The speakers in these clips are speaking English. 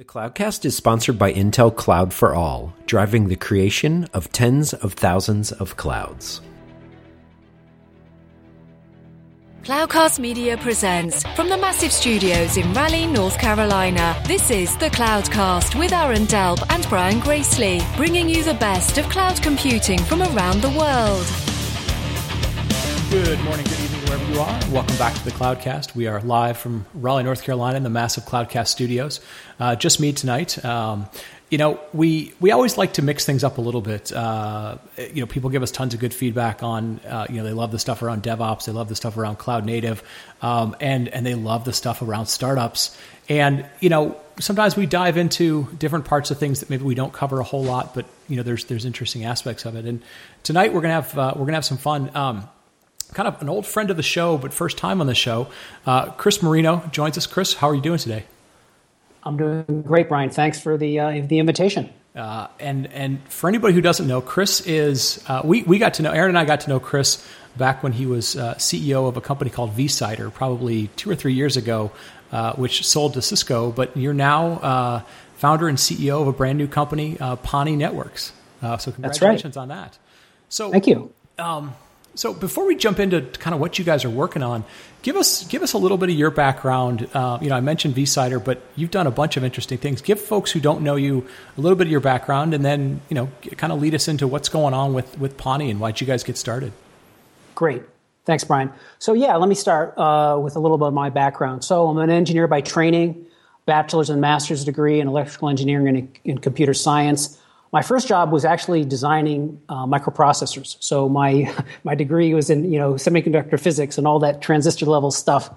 The Cloudcast is sponsored by Intel Cloud for All, driving the creation of tens of thousands of clouds. Cloudcast Media presents from the massive studios in Raleigh, North Carolina. This is the Cloudcast with Aaron Delp and Brian Gracely, bringing you the best of cloud computing from around the world. Good morning, good evening, wherever you are. Welcome back to the Cloudcast. We are live from Raleigh, North Carolina, in the massive Cloudcast studios. Uh, just me tonight. Um, you know, we we always like to mix things up a little bit. Uh, you know, people give us tons of good feedback on. Uh, you know, they love the stuff around DevOps, they love the stuff around cloud native, um, and and they love the stuff around startups. And you know, sometimes we dive into different parts of things that maybe we don't cover a whole lot, but you know, there's there's interesting aspects of it. And tonight we're gonna have uh, we're gonna have some fun. Um, kind of an old friend of the show, but first time on the show. Uh, Chris Marino joins us. Chris, how are you doing today? I'm doing great, Brian. Thanks for the uh, the invitation. Uh, and and for anybody who doesn't know, Chris is uh, we we got to know Aaron and I got to know Chris back when he was uh, CEO of a company called vCider, probably two or three years ago, uh, which sold to Cisco. But you're now founder and CEO of a brand new company, Pani Networks. so congratulations right. on that. So thank you. Um, so before we jump into kind of what you guys are working on, give us give us a little bit of your background. Uh, you know, I mentioned vCider, but you've done a bunch of interesting things. Give folks who don't know you a little bit of your background, and then you know, kind of lead us into what's going on with with Pani and why'd you guys get started. Great, thanks, Brian. So yeah, let me start uh, with a little bit of my background. So I'm an engineer by training, bachelor's and master's degree in electrical engineering and in computer science. My first job was actually designing uh, microprocessors. So my my degree was in you know semiconductor physics and all that transistor level stuff.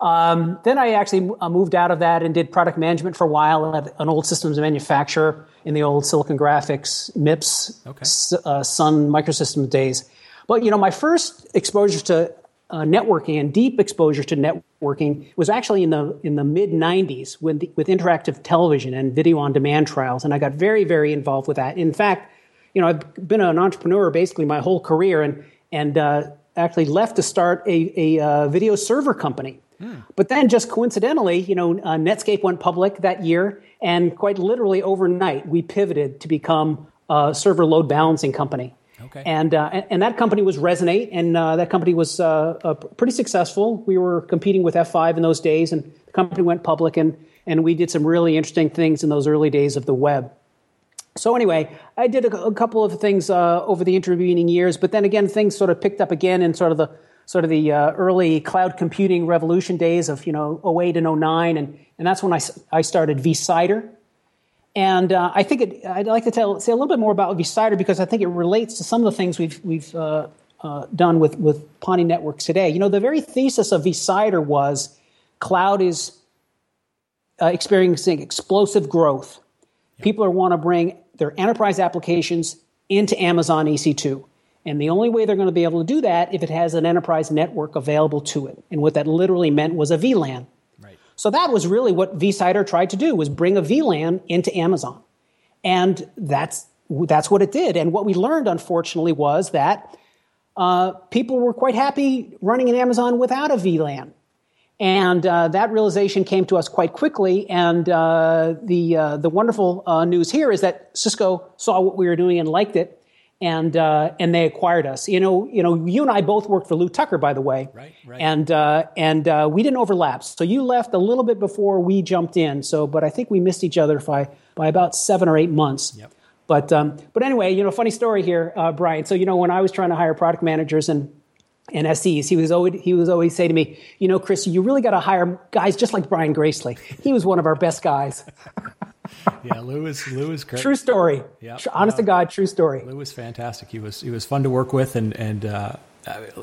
Um, then I actually uh, moved out of that and did product management for a while at an old systems manufacturer in the old Silicon Graphics MIPS okay. uh, Sun Microsystems days. But you know, my first exposure to uh, networking and deep exposure to networking was actually in the in the mid 90s with with interactive television and video on demand trials and I got very very involved with that. In fact, you know, I've been an entrepreneur basically my whole career and and uh, actually left to start a, a uh, video server company. Mm. But then just coincidentally, you know, uh, Netscape went public that year and quite literally overnight we pivoted to become a server load balancing company. Okay. And, uh, and that company was Resonate, and uh, that company was uh, uh pretty successful. We were competing with F5 in those days, and the company went public, and and we did some really interesting things in those early days of the web. So anyway, I did a, a couple of things uh, over the intervening years, but then again, things sort of picked up again in sort of the sort of the uh, early cloud computing revolution days of you know 08 and 09, and and that's when I I started vCider and uh, I think it, I'd like to tell, say a little bit more about vCider because I think it relates to some of the things we've, we've uh, uh, done with, with Pani Networks today. You know, the very thesis of vCider was cloud is uh, experiencing explosive growth. Yep. People are want to bring their enterprise applications into Amazon EC2. And the only way they're going to be able to do that if it has an enterprise network available to it. And what that literally meant was a VLAN. So that was really what vCider tried to do was bring a VLAN into Amazon. And that's, that's what it did. And what we learned, unfortunately, was that uh, people were quite happy running in Amazon without a VLAN. And uh, that realization came to us quite quickly. And uh, the, uh, the wonderful uh, news here is that Cisco saw what we were doing and liked it and uh, and they acquired us. You know, you know, you and I both worked for Lew Tucker, by the way, right? Right. And uh, and uh, we didn't overlap. So you left a little bit before we jumped in. So, but I think we missed each other by by about seven or eight months. Yep. But um, but anyway, you know, funny story here, uh, Brian. So you know, when I was trying to hire product managers and and SEs, he was always he was always say to me, you know, Chris, you really got to hire guys just like Brian Gracely. He was one of our best guys. yeah, was Lew was great. True story. Yeah, honest to God, true story. Lew was fantastic. He was he was fun to work with and and uh,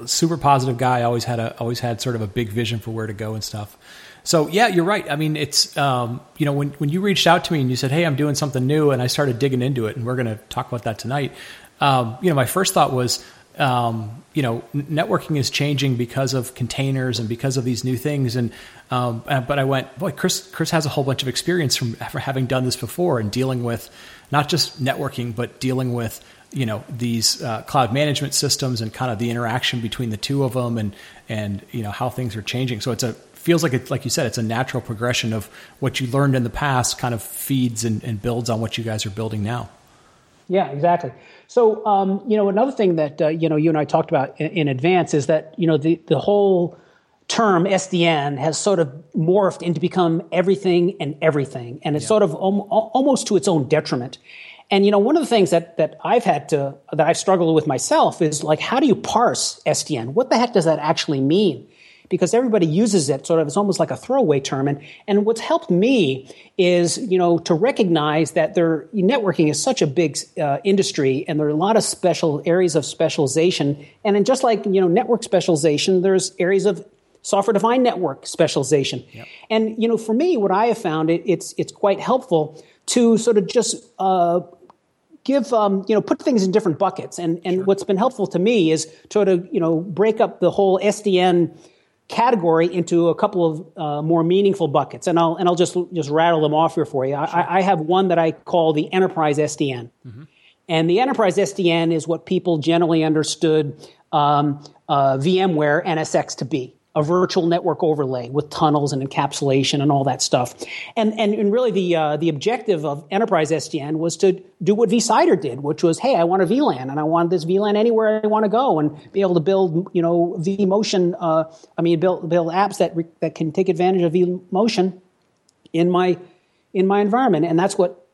super positive guy. Always had a always had sort of a big vision for where to go and stuff. So yeah, you're right. I mean, it's um, you know when when you reached out to me and you said, "Hey, I'm doing something new," and I started digging into it, and we're going to talk about that tonight. Um, you know, my first thought was, um, you know, networking is changing because of containers and because of these new things. And um, uh, but I went, boy, Chris, Chris has a whole bunch of experience from having done this before and dealing with not just networking, but dealing with you know these uh, cloud management systems and kind of the interaction between the two of them and and you know how things are changing. So it's a feels like it, like you said, it's a natural progression of what you learned in the past, kind of feeds and, and builds on what you guys are building now. Yeah, exactly. So, um, you know, another thing that uh, you know you and I talked about in, in, advance is that you know the the whole term SDN has sort of morphed into become everything and everything, and it's yeah. sort of om- almost to its own detriment. And you know, one of the things that that I've had to that I've struggled with myself is like, how do you parse SDN? What the heck does that actually mean? Because everybody uses it sort of it's almost like a throwaway term and and what's helped me is you know to recognize that there networking is such a big uh, industry and there are a lot of special areas of specialization and in just like you know network specialization there's areas of software defined network specialization yep. and you know for me what i have found it, it's it's quite helpful to sort of just uh, give um, you know put things in different buckets and and sure. what's been helpful to me is sort of you know break up the whole sdn category into a couple of uh, more meaningful buckets, and I'll and I'll just just rattle them off here for you. Sure. I, I, have one that I call the enterprise SDN, mm-hmm. and the enterprise SDN is what people generally understood um, uh, VMware NSX to be a virtual network overlay with tunnels and encapsulation and all that stuff. And and, and really the uh, the objective of enterprise SDN was to do what vCider did, which was, hey, I want a VLAN and I want this VLAN anywhere I want to go and be able to build, you know, vMotion. Uh, I mean, build build apps that re- that can take advantage of vMotion in my in my environment, and that's what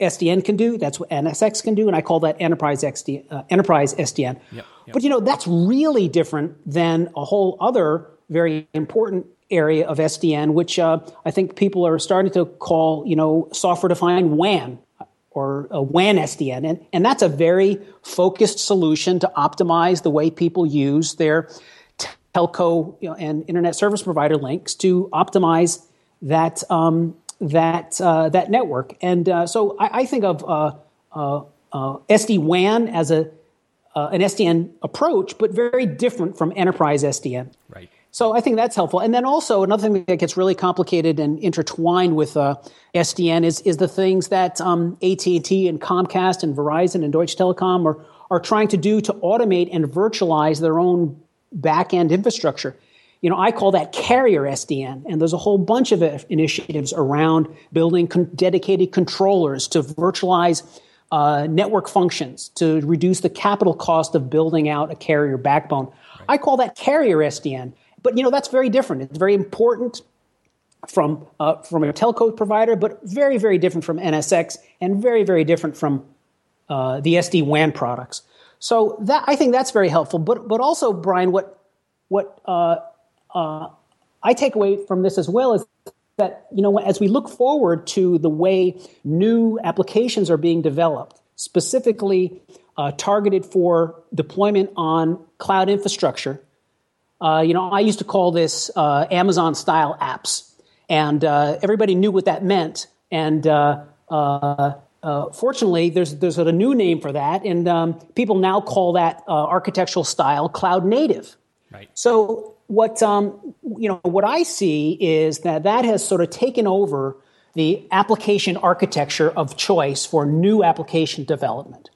SDN can do. That's what NSX can do, and I call that enterprise XD, uh, enterprise SDN. Yep, yep. But you know that's really different than a whole other very important area of SDN, which uh, I think people are starting to call, you know, software-defined WAN or a WAN SDN, and, and that's a very focused solution to optimize the way people use their telco you know, and internet service provider links to optimize that um, that uh, that network. And uh, so I, I, think of uh, uh, uh SD WAN as a an SDN approach, but very different from enterprise SDN. Right. So I think that's helpful. And then also another thing that gets really complicated and intertwined with uh, SDN is is the things that um, AT and T and Comcast and Verizon and Deutsche Telekom are are trying to do to automate and virtualize their own back end infrastructure. You know, I call that carrier SDN, and there's a whole bunch of initiatives around building con- dedicated controllers to virtualize uh, network functions to reduce the capital cost of building out a carrier backbone. Right. I call that carrier SDN. But you know that's very different. It's very important from uh, from a telco provider, but very very different from NSX and very very different from uh, the SD WAN products. So that I think that's very helpful. But but also Brian, what what uh, uh, I take away from this as well is that you know as we look forward to the way new applications are being developed, specifically uh, targeted for deployment on cloud infrastructure uh, you know, I used to call this uh, Amazon style apps, and uh, everybody knew what that meant. And uh, uh, uh, fortunately, there's there's a new name for that, and um, people now call that architectural style cloud native. Right. So what um, you know, what I see is that that has sort of taken over the application architecture of choice for new application development,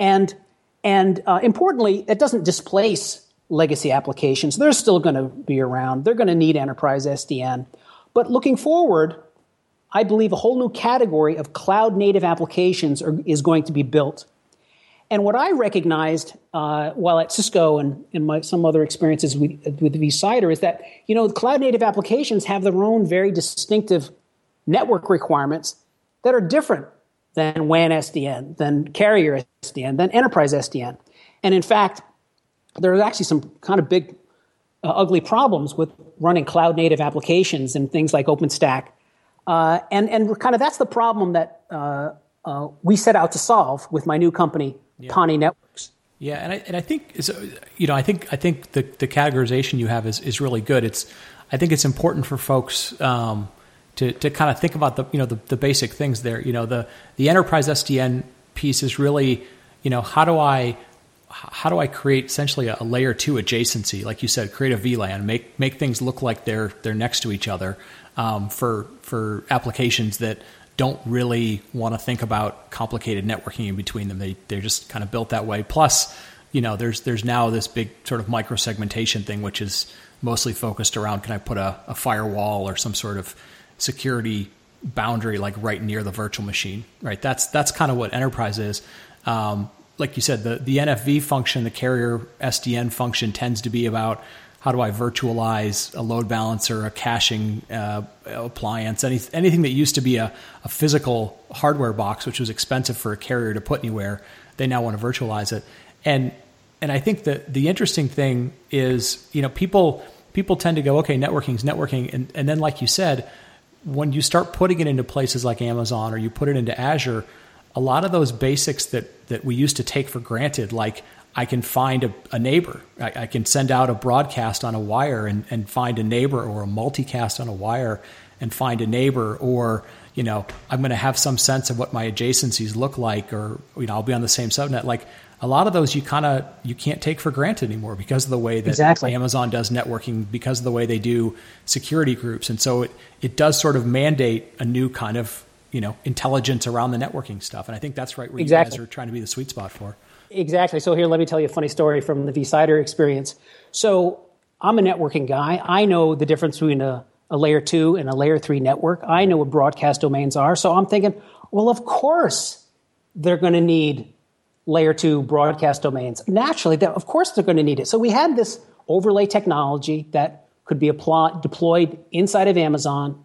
and and importantly, it doesn't displace legacy applications. They're still going to be around. They're going to need enterprise SDN. But looking forward, I believe a whole new category of cloud native applications are, is going to be built. And what I recognized uh, while at Cisco and in my, some other experiences with, with vCider is that you know cloud native applications have their own very distinctive network requirements that are different than WAN SDN, than carrier SDN, than enterprise SDN. And in fact, there are actually some kind of big, uh, ugly problems with running cloud native applications and things like OpenStack. Uh, and, and kind of that's the problem that uh, uh we set out to solve with my new company, yeah. Pani Networks. Yeah, and I, and I think you know I think I think the, the categorization you have is, is really good. It's I think it's important for folks um, to to kind of think about the you know the, the basic things there. You know the the enterprise SDN piece is really you know how do I how do I create essentially a, layer two adjacency? Like you said, create a VLAN, make make things look like they're they're next to each other um, for for applications that don't really want to think about complicated networking in between them. They they're just kind of built that way. Plus, you know, there's there's now this big sort of micro segmentation thing, which is mostly focused around can I put a, a firewall or some sort of security boundary like right near the virtual machine, right? That's that's kind of what enterprise is. Um, like you said, the the NFV function, the carrier SDN function, tends to be about how do I virtualize a load balancer, a caching uh, appliance, any, anything that used to be a, a, physical hardware box, which was expensive for a carrier to put anywhere. They now want to virtualize it, and and I think that the interesting thing is, you know, people people tend to go, okay, networking is networking, and and then like you said, when you start putting it into places like Amazon or you put it into Azure, a lot of those basics that that we used to take for granted, like I can find a, a neighbor. I, I, can send out a broadcast on a wire and, and find a neighbor or a multicast on a wire and find a neighbor or, you know, I'm going to have some sense of what my adjacencies look like or, you know, I'll be on the same subnet. Like a lot of those you kind of, you can't take for granted anymore because of the way that exactly. Amazon does networking, because of the way they do security groups. And so it, it does sort of mandate a new kind of, you know, intelligence around the networking stuff. And I think that's right where exactly. you guys are trying to be the sweet spot for. Exactly. So here, let me tell you a funny story from the vCider experience. So I'm a networking guy. I know the difference between a, a layer two and a layer three network. I know what broadcast domains are. So I'm thinking, well, of course they're going to need layer two broadcast domains. Naturally, of course they're going to need it. So we had this overlay technology that could be applied, deployed inside of Amazon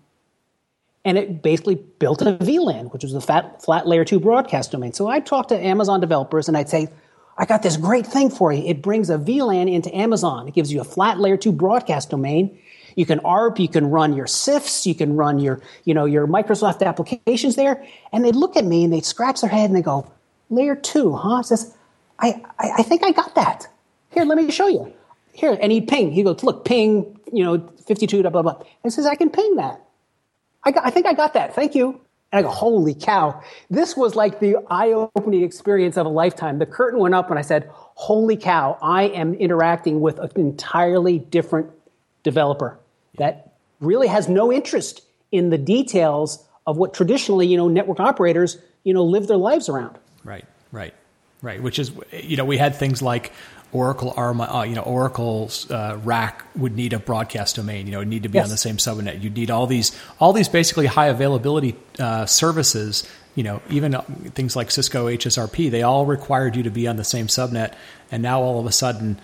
and it basically built a VLAN, which was a fat, flat layer two broadcast domain. So I'd talk to Amazon developers and I'd say, I got this great thing for you. It brings a VLAN into Amazon. It gives you a flat layer two broadcast domain. You can ARP, you can run your CIFS, you can run your, you know, your Microsoft applications there. And they'd look at me and they'd scratch their head and they go, layer two, huh? says, I, I, I think I got that. Here, let me show you. Here, and he'd ping. He goes, look, ping, you know, 52, blah, blah, blah. And says, I can ping that. I, got, I think I got that. Thank you. And I go, holy cow. This was like the eye opening experience of a lifetime. The curtain went up and I said, holy cow, I am interacting with an entirely different developer that really has no interest in the details of what traditionally, you know, network operators, you know, live their lives around. Right, right, right. Which is, you know, we had things like Oracle Arma, uh, you know, Oracle's uh, RAC would need a broadcast domain. You know, need to be yes. on the same subnet. You'd need all these, all these basically high availability uh, services. You know, even uh, things like Cisco HSRP, they all required you to be on the same subnet. And now all of a sudden,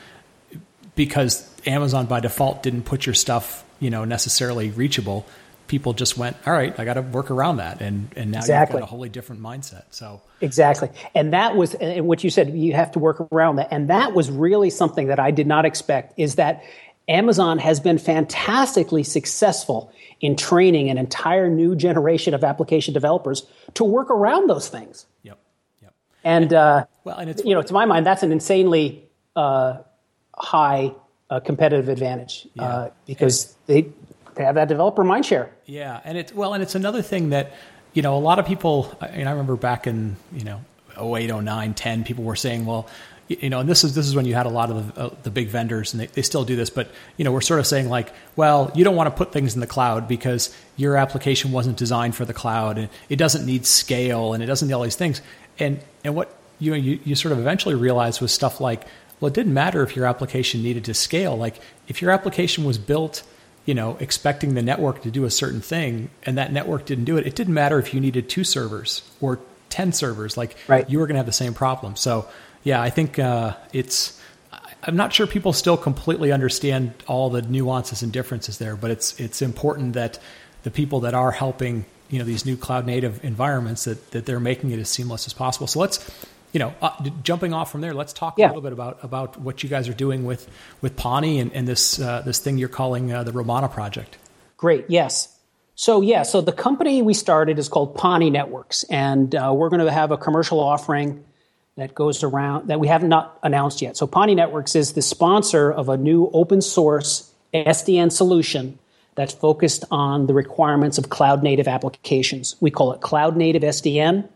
because Amazon by default didn't put your stuff, you know, necessarily reachable, people just went, all right, I got to work around that, and and now exactly. you've got a wholly different mindset. So exactly, and that was and what you said. You have to work around that, and that was really something that I did not expect. Is that Amazon has been fantastically successful in training an entire new generation of application developers to work around those things. Yep. Yep. And uh, well, and it's you know, to my mind, that's an insanely uh, high uh, competitive advantage yeah. Uh, because they they have that developer mindshare. Yeah, and it's well, and it's another thing that you know a lot of people. I, mean, I remember back in you know 08, 09, 10, people were saying, well, you know, and this is this is when you had a lot of the, uh, the big vendors, and they, they still do this, but you know, we're sort of saying like, well, you don't want to put things in the cloud because your application wasn't designed for the cloud, and it doesn't need scale, and it doesn't need all these things, and and what you know, you, you sort of eventually realized was stuff like, well, it didn't matter if your application needed to scale, like if your application was built you know, expecting the network to do a certain thing and that network didn't do it, it didn't matter if you needed two servers or 10 servers, like right. you were going to have the same problem. So, yeah, I think uh, it's, I'm not sure people still completely understand all the nuances and differences there, but it's, it's important that the people that are helping, you know, these new cloud native environments that, that they're making it as seamless as possible. So let's, you know, uh, jumping off from there, let's talk yeah. a little bit about about what you guys are doing with with Pani and, and this uh, this thing you're calling uh, the Romana project. Great. Yes. So yeah. So the company we started is called Pani Networks, and uh, we're going to have a commercial offering that goes around that we have not announced yet. So Pani Networks is the sponsor of a new open source SDN solution that's focused on the requirements of cloud native applications. We call it Cloud Native SDN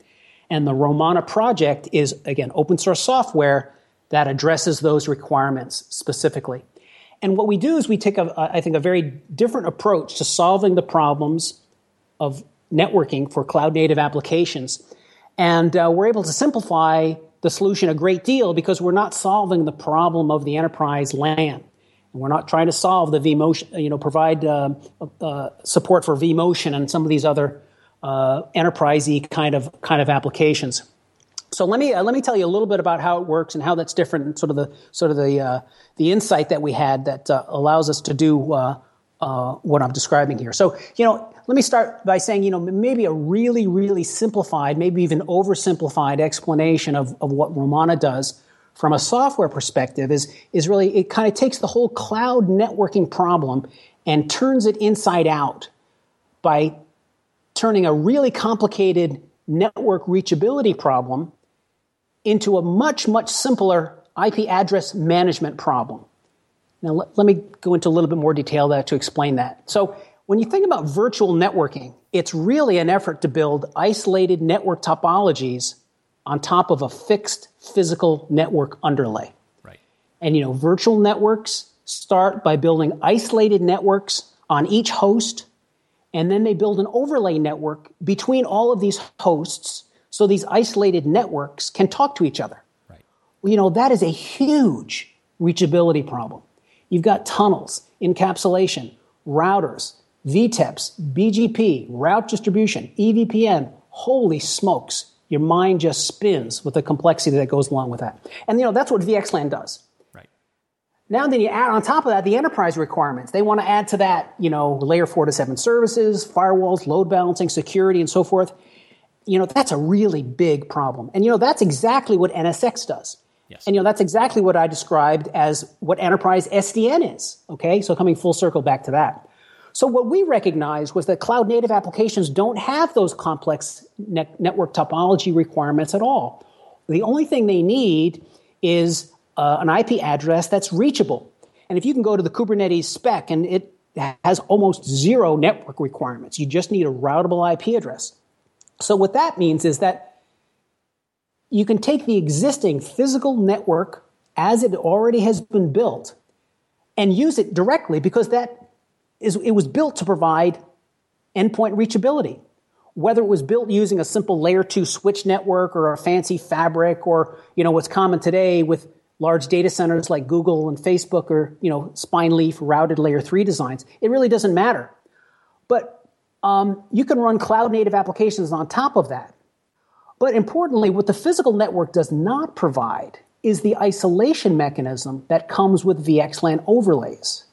and the Romana project is, again, open source software that addresses those requirements specifically. And what we do is we take, a, I think, a very different approach to solving the problems of networking for cloud native applications. And uh, we're able to simplify the solution a great deal because we're not solving the problem of the enterprise LAN. And we're not trying to solve the vMotion, you know, provide uh, uh, support for vMotion and some of these other uh, enterprisey kind of kind of applications. So let me uh, let me tell you a little bit about how it works and how that's different, and sort of the sort of the uh, the insight that we had that uh, allows us to do uh, uh, what I'm describing here. So you know, let me start by saying you know maybe a really really simplified, maybe even oversimplified explanation of of what Romana does from a software perspective is is really it kind of takes the whole cloud networking problem and turns it inside out by turning a really complicated network reachability problem into a much, much simpler IP address management problem. Now, let, let, me go into a little bit more detail there to explain that. So, when you think about virtual networking, it's really an effort to build isolated network topologies on top of a fixed physical network underlay. Right. And you know, virtual networks start by building isolated networks on each host, and then they build an overlay network between all of these hosts so these isolated networks can talk to each other. Right. Well, you know, that is a huge reachability problem. You've got tunnels, encapsulation, routers, VTEPs, BGP, route distribution, EVPN. Holy smokes, your mind just spins with the complexity that goes along with that. And you know, that's what VXLAN does. Now then you add on top of that the enterprise requirements. They want to add to that, you know, layer four to seven services, firewalls, load balancing, security, and so forth you know, that's a really big problem. And, you know, that's exactly what NSX does. Yes. And, you know, that's exactly what I described as what enterprise SDN is. Okay. So coming full circle back to that. So what we recognized was that cloud native applications don't have those complex network topology requirements at all. The only thing they need is uh, an IP address that's reachable. And if you can go to the Kubernetes spec and it has almost zero network requirements, you just need a routable IP address. So, what that means is that you can take the existing physical network as it already has been built and use it directly because that is, it was built to provide endpoint reachability. Whether it was built using a simple layer two switch network or a fancy fabric or, you know, what's common today with large data centers like Google and Facebook or, you know, spine leaf routed layer three designs, it really doesn't matter. But um, you can run cloud native applications on top of that. But importantly, what the physical network does not provide is the isolation mechanism that comes with VXLAN overlays.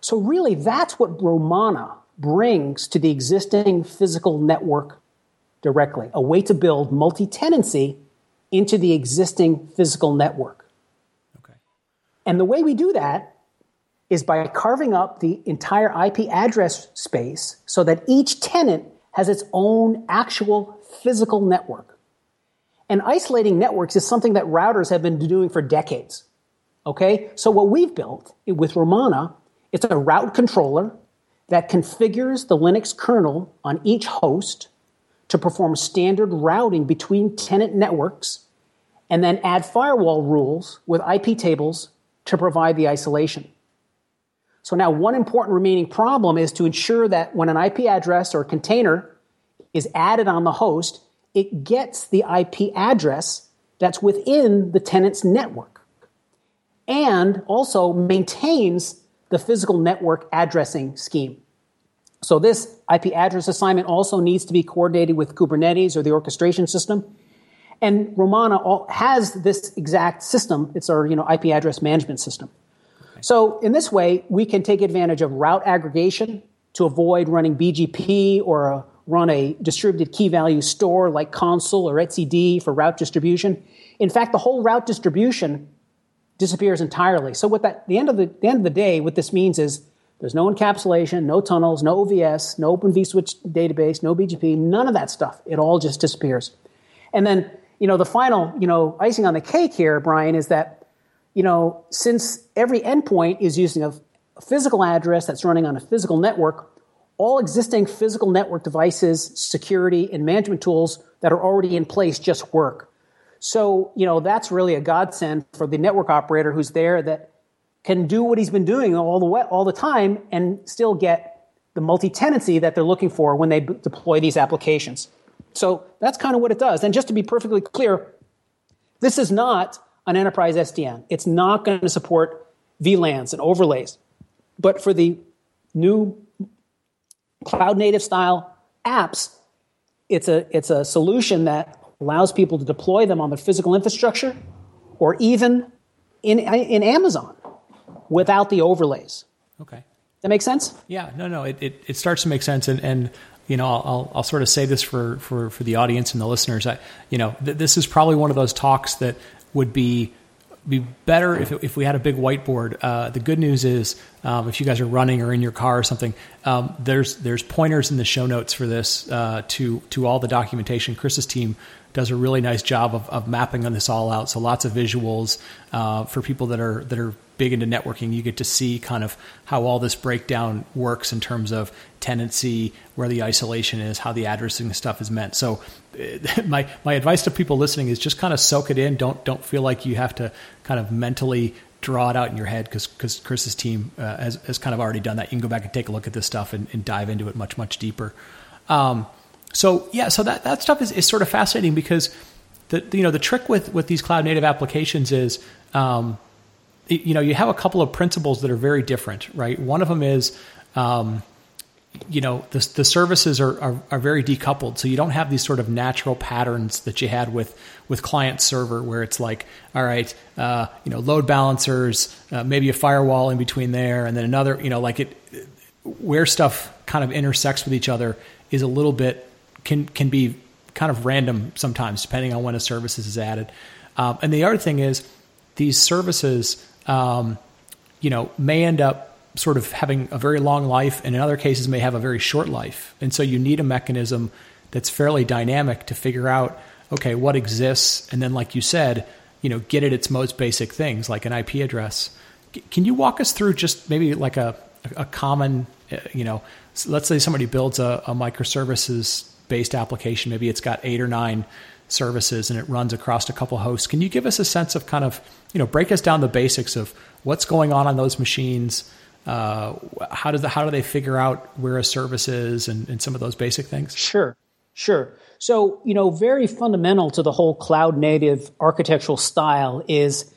So, really, that's what Romana brings to the existing physical network directly a way to build multi tenancy into the existing physical network. And the way we do that is by carving up the entire IP address space so that each tenant has its own actual physical network. And isolating networks is something that routers have been doing for decades. Okay? So what we've built with Romana, it's a route controller that configures the Linux kernel on each host to perform standard routing between tenant networks and then add firewall rules with IP tables to provide the isolation. So now one important remaining problem is to ensure that when an IP address or container is added on the host, it gets the IP address that's within the tenant's network and also maintains the physical network addressing scheme. So this IP address assignment also needs to be coordinated with Kubernetes or the orchestration system. And Romana has this exact system. It's our you know, IP address management system. So in this way, we can take advantage of route aggregation to avoid running BGP or a, run a distributed key value store like Consul or etcd for route distribution. In fact, the whole route distribution disappears entirely. So what that, the end of the, the end of the day, what this means is there's no encapsulation, no tunnels, no OVS, no Open vSwitch database, no BGP, none of that stuff. It all just disappears. And then, you know, the final, you know, icing on the cake here, Brian, is that you know, since every endpoint is using a physical address that's running on a physical network, all existing physical network devices, security, and management tools that are already in place just work. So, you know, that's really a godsend for the network operator who's there that can do what he's been doing all the way, all the time and still get the multi-tenancy that they're looking for when they b- deploy these applications. So that's kind of what it does. And just to be perfectly clear, This is not an enterprise SDN. It's not going to support VLANs and overlays. But for the new cloud native style apps, it's a, it's a solution that allows people to deploy them on the physical infrastructure or even in, in Amazon without the overlays. Okay. That makes sense? Yeah, no, no, it, it, it starts to make sense. And, and you know, I'll, I'll sort of say this for, for, for the audience and the listeners. I, you know, th- this is probably one of those talks that would be be better if, if we had a big whiteboard. Uh, the good news is, um, if you guys are running or in your car or something, um, there's there's pointers in the show notes for this uh, to to all the documentation. Chris's team does a really nice job of, of mapping on this all out. So lots of visuals uh, for people that are that are big into networking, you get to see kind of how all this breakdown works in terms of tenancy, where the isolation is, how the addressing stuff is meant. So, my my advice to people listening is just kind of soak it in. Don't don't feel like you have to kind of mentally draw it out in your head because because Chris's team uh, has has kind of already done that. You can go back and take a look at this stuff and, and dive into it much much deeper. Um, so yeah, so that that stuff is, is sort of fascinating because the you know the trick with with these cloud native applications is um, you know, you have a couple of principles that are very different, right? One of them is, um, you know, the, the services are, are, are, very decoupled. So you don't have these sort of natural patterns that you had with, with client server where it's like, all right, uh, you know, load balancers, uh, maybe a firewall in between there. And then another, you know, like it, where stuff kind of intersects with each other is a little bit, can, can be kind of random sometimes depending on when a service is added. Um, and the other thing is these services, um, you know, may end up sort of having a very long life, and in other cases may have a very short life. And so you need a mechanism that's fairly dynamic to figure out, okay, what exists, and then, like you said, you know, get at its most basic things like an IP address. Can you walk us through just maybe like a a common, uh, you know, let's say somebody builds a, a microservices based application. Maybe it's got eight or nine services and it runs across a couple hosts. Can you give us a sense of kind of, you know, break us down the basics of what's going on on those machines? Uh, how does the, how do they figure out where a service is and, and some of those basic things? Sure, sure. So, you know, very fundamental to the whole cloud native architectural style is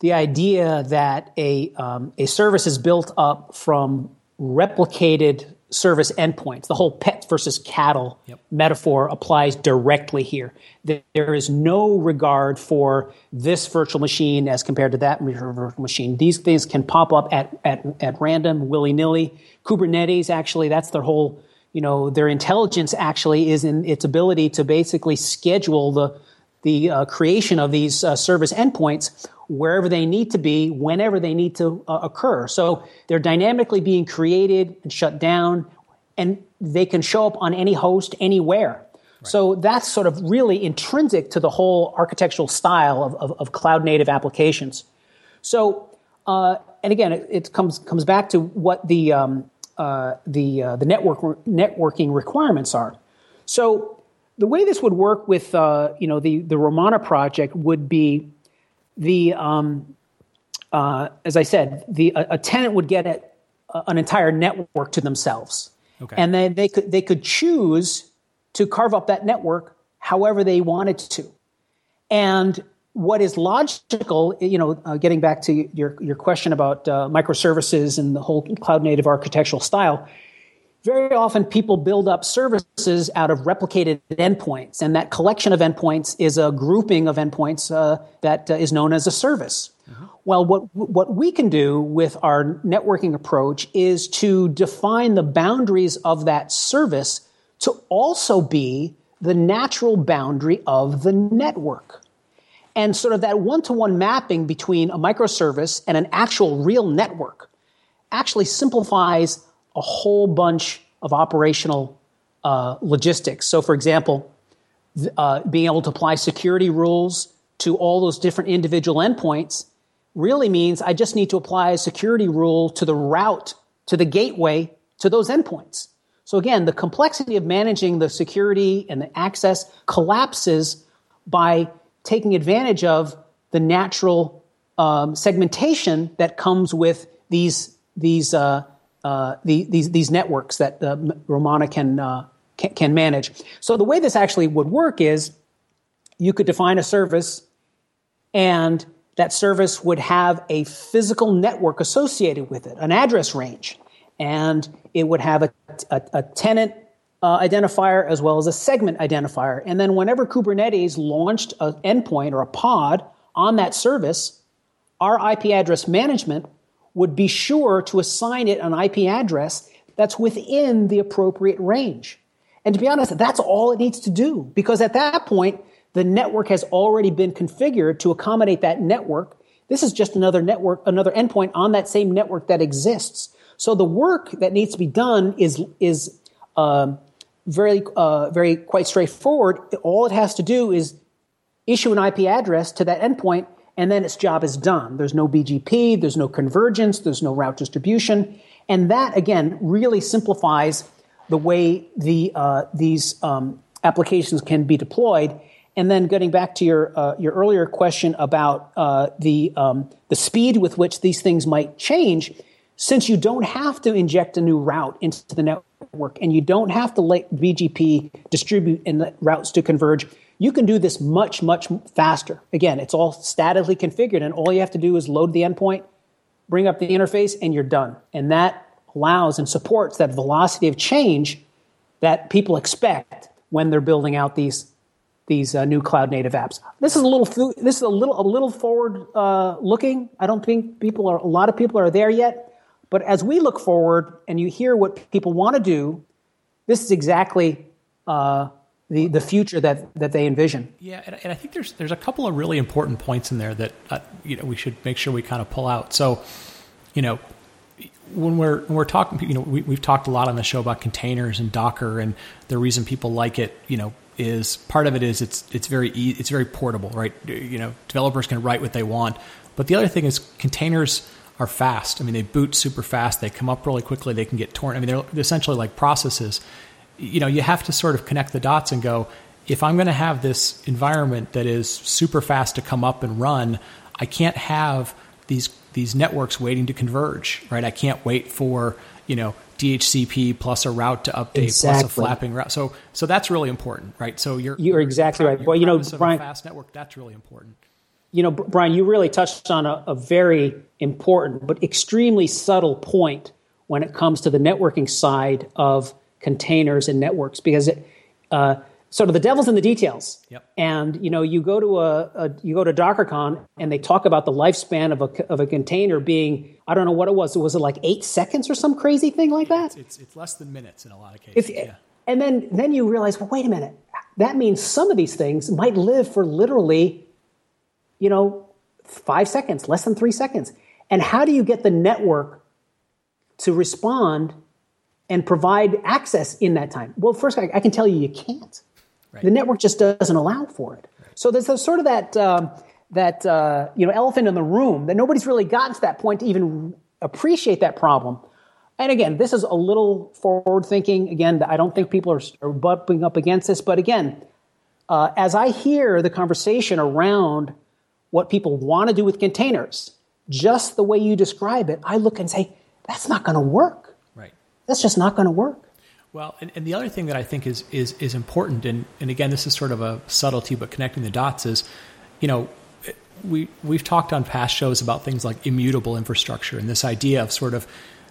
the idea that a, um, a service is built up from replicated service endpoints. The whole pet versus cattle yep. metaphor applies directly here. There is no regard for this virtual machine as compared to that virtual machine. These things can pop up at, at, at random, willy nilly. Kubernetes, actually, that's their whole, you know, their intelligence actually is in its ability to basically schedule the, the uh, creation of these uh, service endpoints wherever they need to be, whenever they need to uh, occur. So they're dynamically being created and shut down, and they can show up on any host anywhere. Right. So that's sort of really intrinsic to the whole architectural style of, of, of cloud native applications. So, uh, and again, it, it, comes comes back to what the um, uh, the uh, the network networking requirements are. So the way this would work with uh, you know the the Romana project would be the um, uh, as I said, the a, a tenant would get a, an entire network to themselves, okay. and then they could they could choose to carve up that network however they wanted to, and what is logical, you know, uh, getting back to your your question about uh, microservices and the whole cloud native architectural style, very often people build up services out of replicated endpoints, and that collection of endpoints is a grouping of endpoints uh, that uh, is known as a service. Uh-huh. Well, what what we can do with our networking approach is to define the boundaries of that service to also be the natural boundary of the network. And sort of that one to one mapping between a microservice and an actual real network actually simplifies a whole bunch of operational uh, logistics. So, for example, uh, being able to apply security rules to all those different individual endpoints really means I just need to apply a security rule to the route, to the gateway to those endpoints. So again, the complexity of managing the security and the access collapses by taking advantage of the natural um, segmentation that comes with these these uh, uh, the, these, these networks that uh, Romana can, uh, can, can manage. So the way this actually would work is you could define a service And that service would have a physical network associated with it, an address range. And it would have a, a, a tenant uh, identifier as well as a segment identifier. And then whenever Kubernetes launched an endpoint or a pod on that service, our IP address management would be sure to assign it an IP address that's within the appropriate range. And to be honest, that's all it needs to do because at that point, the network has already been configured to accommodate that network. This is just another network, another endpoint on that same network that exists. So the work that needs to be done is is um, very uh, very quite straightforward. All it has to do is issue an IP address to that endpoint, and then its job is done. There's no BGP, there's no convergence, there's no route distribution, and that again really simplifies the way the uh, these um, applications can be deployed. And then getting back to your uh, your earlier question about uh, the um, the speed with which these things might change, since you don't have to inject a new route into the network and you don't have to let BGP distribute and routes to converge, you can do this much much faster. Again, it's all statically configured, and all you have to do is load the endpoint, bring up the interface, and you're done. And that allows and supports that velocity of change that people expect when they're building out these these uh, new cloud native apps. This is a little this is a little a little forward uh, looking. I don't think people are a lot of people are there yet, but as we look forward and you hear what people want to do, this is exactly uh, the the future that that they envision. Yeah, and, and, I think there's there's a couple of really important points in there that uh, you know we should make sure we kind of pull out. So, you know, when we're when we're talking, you know, we, we've talked a lot on the show about containers and Docker, and the reason people like it, you know, is part of it is it's it's very it's very portable, right? You know, developers can write what they want, but the other thing is containers are fast. I mean, they boot super fast. They come up really quickly. They can get torn. I mean, they're essentially like processes. You know, you have to sort of connect the dots and go. If I'm going to have this environment that is super fast to come up and run, I can't have these these networks waiting to converge, right? I can't wait for you know DHCP plus a route to update exactly. plus a flapping route. So so that's really important, right? So you're you're exactly right. Well, you know, Brian, fast network that's really important. You know, Brian, you really touched on a, a very important but extremely subtle point when it comes to the networking side of containers and networks because it. Uh, sort of the devil's in the details. Yep. And you know, you go to a, a, you go to DockerCon and they talk about the lifespan of a of a container being I don't know what it was. Was it like eight seconds or some crazy thing like that? It's, it's, it's less than minutes in a lot of cases. Yeah. And then then you realize, well, wait a minute. That means some of these things might live for literally, you know, five seconds, less than three seconds. And how do you get the network to respond and provide access in that time? Well, first, I, I can tell you, you can't. Right. The network just doesn't allow for it. Right. So there's a, sort of that um, that uh, you know elephant in the room that nobody's really gotten to that point to even appreciate that problem. And again, this is a little forward thinking. Again, I don't think people are, are bumping up against this, but again, uh, as I hear the conversation around what people want to do with containers, just the way you describe it, I look and say, that's not going to work. That's just not going to work. Well, and, and, the other thing that I think is is is important, and and again, this is sort of a subtlety, but connecting the dots is, you know, we we've talked on past shows about things like immutable infrastructure and this idea of sort of,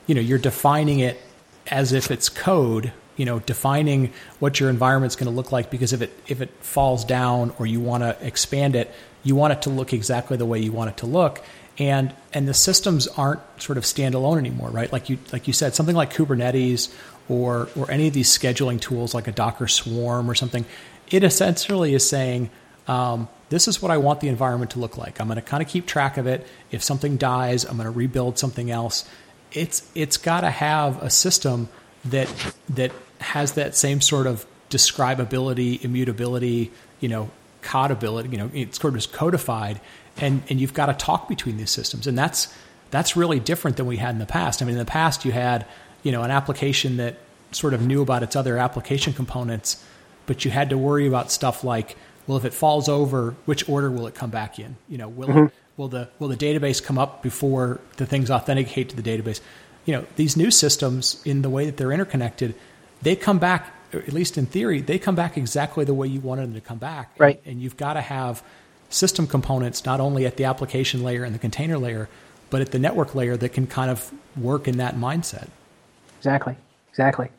you know, you're defining it as if it's code, you know, defining what your environment's going to look like because if it if it falls down or you want to expand it, you want it to look exactly the way you want it to look. And and the systems aren't sort of standalone anymore, right? Like you like you said, something like Kubernetes or or any of these scheduling tools like a Docker Swarm or something, it essentially is saying, um, this is what I want the environment to look like. I'm going to kind of keep track of it. If something dies, I'm going to rebuild something else. It's it's got to have a system that that has that same sort of describability, immutability, you know, codability. You know, it's sort of codified, and and you've got to talk between these systems, and that's that's really different than we had in the past. I mean, in the past you had you know, an application that sort of knew about its other application components, but you had to worry about stuff like, well, if it falls over, which order will it come back in? You know, will mm-hmm. it, will the will the database come up before the things authenticate to the database? You know, these new systems, in the way that they're interconnected, they come back. At least in theory, they come back exactly the way you wanted them to come back. Right. And, and you've got to have system components not only at the application layer and the container layer, but at the network layer that can kind of work in that mindset. Exactly. Exactly.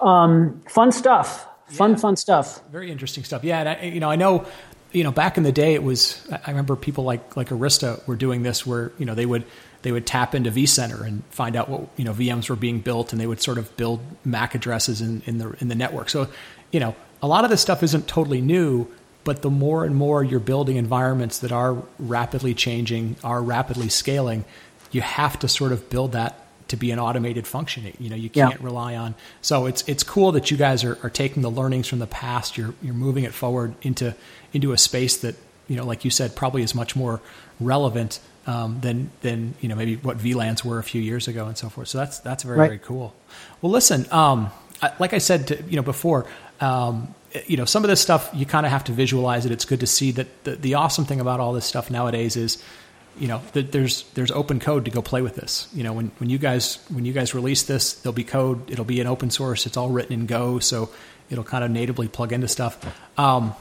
Um, fun stuff. Fun, yeah. fun stuff. Very interesting stuff. Yeah, and I, you know, I know, you know, back in the day, it was. I remember people like like Arista were doing this, where you know they would they would tap into vCenter and find out what you know VMs were being built, and they would sort of build MAC addresses in, in the in the network. So, you know, a lot of this stuff isn't totally new, but the more and more you're building environments that are rapidly changing, are rapidly scaling, you have to sort of build that to be an automated function. You know, you can't yeah. rely on. So it's it's cool that you guys are, are taking the learnings from the past. You're you're moving it forward into into a space that you know, like you said, probably is much more relevant um, than than you know maybe what VLANs were a few years ago and so forth. So that's that's very right. very cool. Well, listen, um, like I said, to, you know before. Um, you know, some of this stuff you kind of have to visualize it. It's good to see that the, the awesome thing about all this stuff nowadays is you know that there's there's open code to go play with this you know when, when you guys when you guys release this there'll be code it'll be an open source it's all written in go so it'll kind of natively plug into stuff um,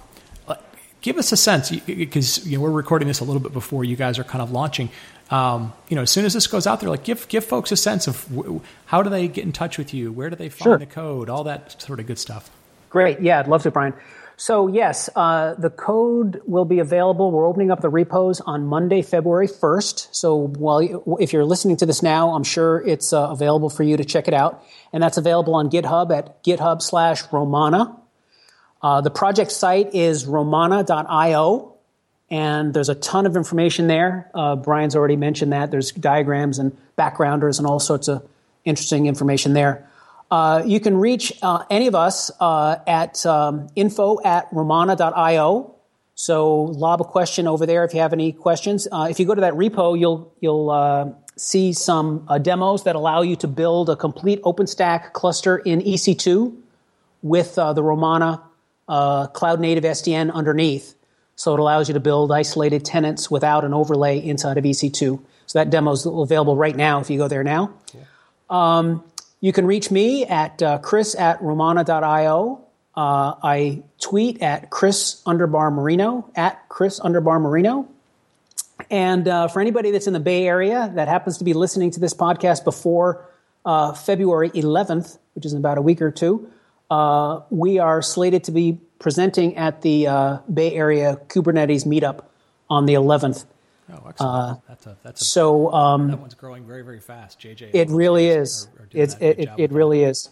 give us a sense because you know we're recording this a little bit before you guys are kind of launching. Um, you know, as soon as this goes out there, like give give folks a sense of w- how do they get in touch with you, where do they find sure. the code, all that sort of good stuff. Great, yeah, I'd love to, Brian. So yes, uh, the code will be available. We're opening up the repos on Monday, February first. So while if you're listening to this now, I'm sure it's uh, available for you to check it out, and that's available on GitHub at GitHub slash Romana. Uh, the project site is romana.io, and there's a ton of information there. Uh, Brian's already mentioned that. There's diagrams and backgrounders and all sorts of interesting information there. Uh, you can reach uh, any of us uh, at um, info at romana.io. So lob a question over there if you have any questions. Uh, if you go to that repo, you'll you'll see some demos that allow you to build a complete OpenStack cluster in EC2 with the Romana uh, cloud native SDN underneath. So it allows you to build isolated tenants without an overlay inside of EC2. So that demo is available right now if you go there now. Um, you can reach me at uh, chris at romana.io. Uh, I tweet at Chris underbar Marino, at Chris underbar Marino. And uh, for anybody that's in the Bay Area that happens to be listening to this podcast before uh, February 11th, which is in about a week or two, uh, we are slated to be presenting at the uh, Bay Area Kubernetes meetup on the 11th. Oh, excellent. Uh, that's a, that's a, so um, that one's growing very, very fast. JJ, it really is. Are, are it's, it, it, it really is.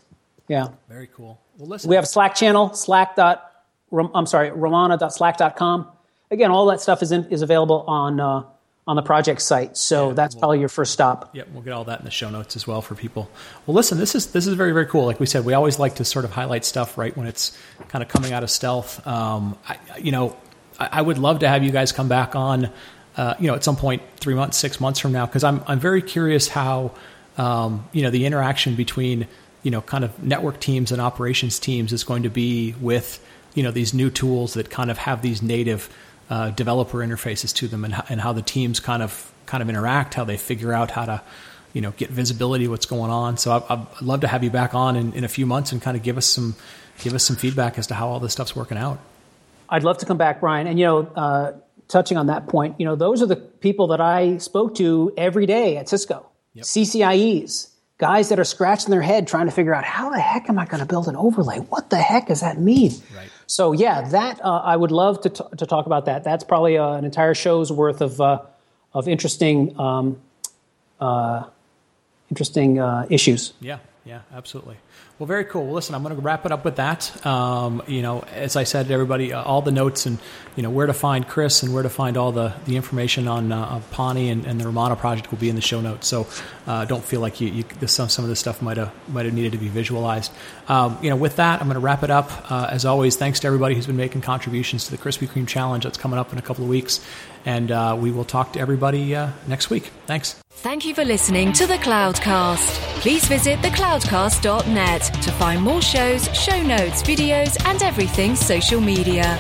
Yeah. Very cool. Well, listen. We have a Slack channel, slack dot, I'm sorry, romana.slack.com. Again, all that stuff is in, is available on uh, on the project site. So yeah, that's we'll, probably your first stop. Yep, we'll get all that in the show notes as well for people. Well, listen, this is this is very very cool. Like we said, we always like to sort of highlight stuff right when it's kind of coming out of stealth. Um, I, you know, I, I, would love to have you guys come back on. Uh, you know, at some point, three months, six months from now, because I'm I'm very curious how um, you know the interaction between you know kind of network teams and operations teams is going to be with you know these new tools that kind of have these native uh, developer interfaces to them and, and how the teams kind of kind of interact, how they figure out how to you know get visibility what's going on. So I, would love to have you back on in, in a few months and kind of give us some give us some feedback as to how all this stuff's working out. I'd love to come back, Brian. And you know, uh, touching on that point, you know, those are the people that I spoke to every day at Cisco, yep. CCIEs, guys that are scratching their head trying to figure out how the heck am I going to build an overlay? What the heck does that mean? Right. So yeah, that uh, I would love to, t- to talk about that. That's probably uh, an entire show's worth of uh, of interesting um, uh, interesting uh, issues. Yeah, yeah, absolutely. Well, very cool. Well, listen, I'm going to wrap it up with that. Um, you know, as I said to everybody, uh, all the notes and you know where to find Chris and where to find all the, the information on uh, Pani and, and, the Romana project will be in the show notes. So uh, don't feel like you, you some some of this stuff might have might have needed to be visualized. Um, you know, with that, I'm going to wrap it up. Uh, as always, thanks to everybody who's been making contributions to the Krispy Kreme challenge that's coming up in a couple of weeks, and uh, we will talk to everybody uh, next week. Thanks. Thank you for listening to the Cloudcast. Please visit thecloudcast.net to find more shows, show notes, videos, and everything social media.